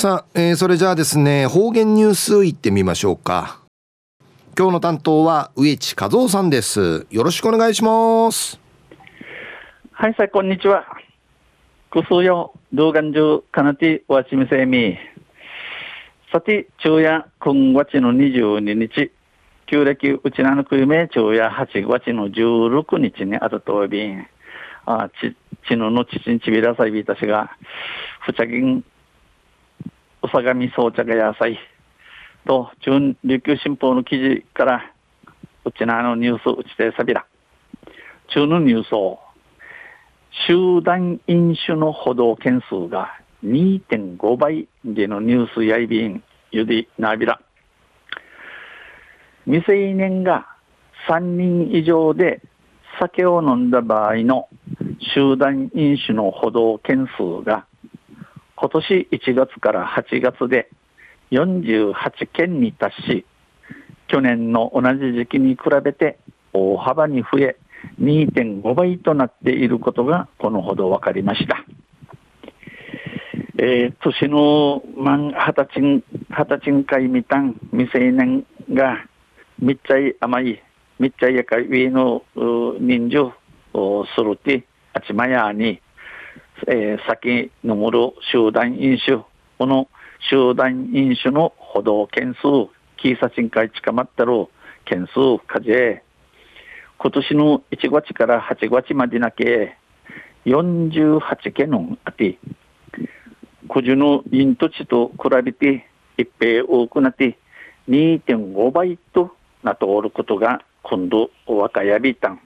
さあ、えー、それじゃあですね方言ニュースいってみましょうか。今日の担当は植地和夫さんです。よろしくお願いします。はいさこんにちは。くすよ動画中かなてわちみせみ。さて昼夜今月の22日。旧暦うちなのくゆめ昼夜8月の16日にあたとびんあちちののちちんちびらさいびたしがふちゃぎんうさがみ装着野菜と中琉球新報の記事からうちなのニュースうちてさびら中のニュースを集団飲酒の歩道件数が2.5倍でのニュースやいびんゆりなびら。未成年が3人以上で酒を飲んだ場合の集団飲酒の歩道件数が今年1月から8月で48件に達し、去年の同じ時期に比べて大幅に増え、2.5倍となっていることがこのほど分かりました。えー、年の満二十歳、二十歳会未満未成年がみっちゃい甘い、みっちゃいやか上の人情をするって、あちまやに、えー、先のむる集団飲酒、この集団飲酒の歩道件数、キーサチン会近まったる件数、かじ今年の1月から8月までなけ、48件のあて、古樹のイント地と比べて一平多くなって2.5倍となっておることが今度お分かやびたん。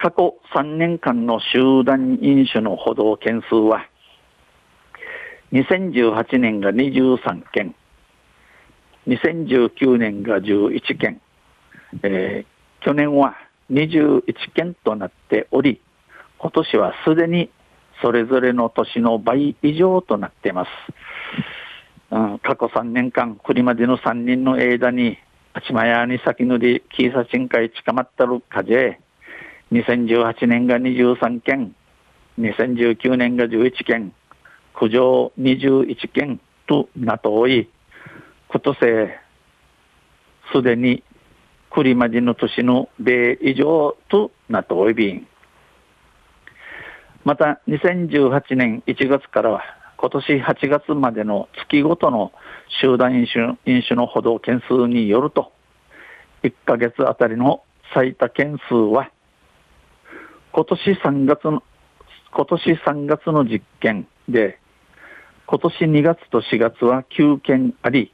過去3年間の集団飲酒の歩道件数は、2018年が23件、2019年が11件、えー、去年は21件となっており、今年はすでにそれぞれの年の倍以上となっています。うん、過去3年間、栗までの3人の間に、あちまやに先乗り、キーサチン会近まったるかじ2018年が23件、2019年が11件、苦情21件となっており、今年すでに栗までの年の米以上となっておりびん。また2018年1月からは今年8月までの月ごとの集団飲酒飲酒の歩道件数によると1ヶ月あたりの最多件数は今年3月の、今年3月の実験で、今年2月と4月は9件あり、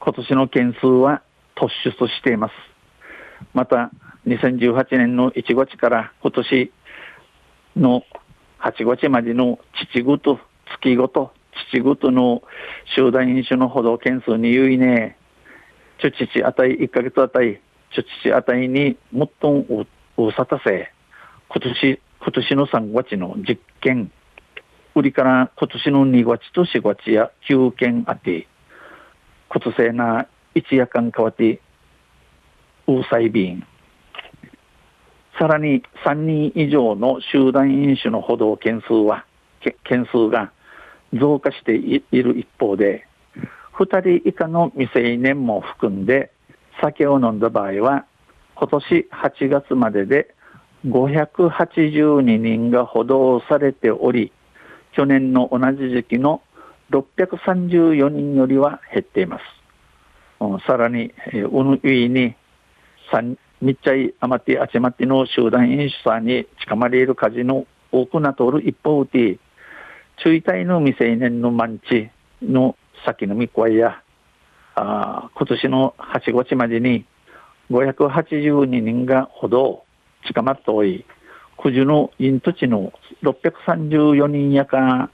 今年の件数は突出しています。また、2018年の1月から今年の8月までの父ごと、月ごと、父ごとの集団飲酒の歩道件数に優位ね、ちょちちあたい、1ヶ月あたり、ちょちちあたりに最も大さたせ、今年、今年の3月の実験、売りから今年の2月と4月や9件あって、今年な一夜間変わって、ウーサイビン。さらに3人以上の集団飲酒の歩道件数は、件数が増加している一方で、2人以下の未成年も含んで酒を飲んだ場合は、今年8月までで582人が補導されており、去年の同じ時期の634人よりは減っています。うん、さらに、うぬいに、みっちゃいあまってあちまっての集団飲酒さんに近まれる火事の多くなとる一方で、注意隊の未成年の満地の先のみこや、あ今年の8月までに582人が歩道、近まっておい、九十のイント地の634人やか、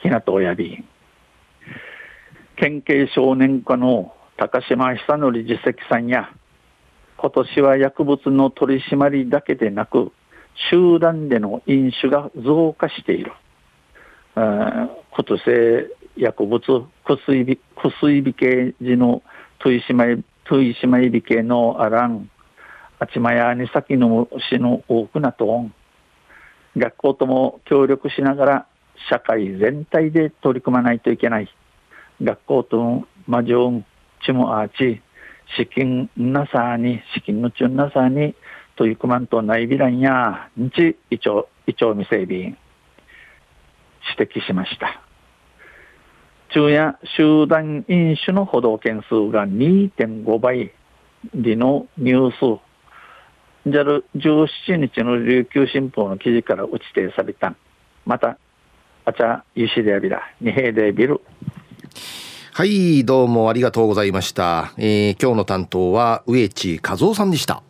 ひなとおやび、県警少年課の高島久則実績さんや、今年は薬物の取り締まりだけでなく、集団での飲酒が増加している。今年薬物薬指薬指系時の取締り取締り系のあらんあちまやに先の市の多くなと学校とも協力しながら社会全体で取り組まないといけない。学校とも魔女チムアーチ、資金なさに、資金の中なさに、取り組まんとないびらんや、日、イチョウ、イチョウ未整備指摘しました。昼夜集団飲酒の補導件数が2.5倍でのニュースジャル17日の琉球新報の記事から打ち定された。またあちゃゆしでやびら二平でビルはいどうもありがとうございました、えー、今日の担当は植地和夫さんでした。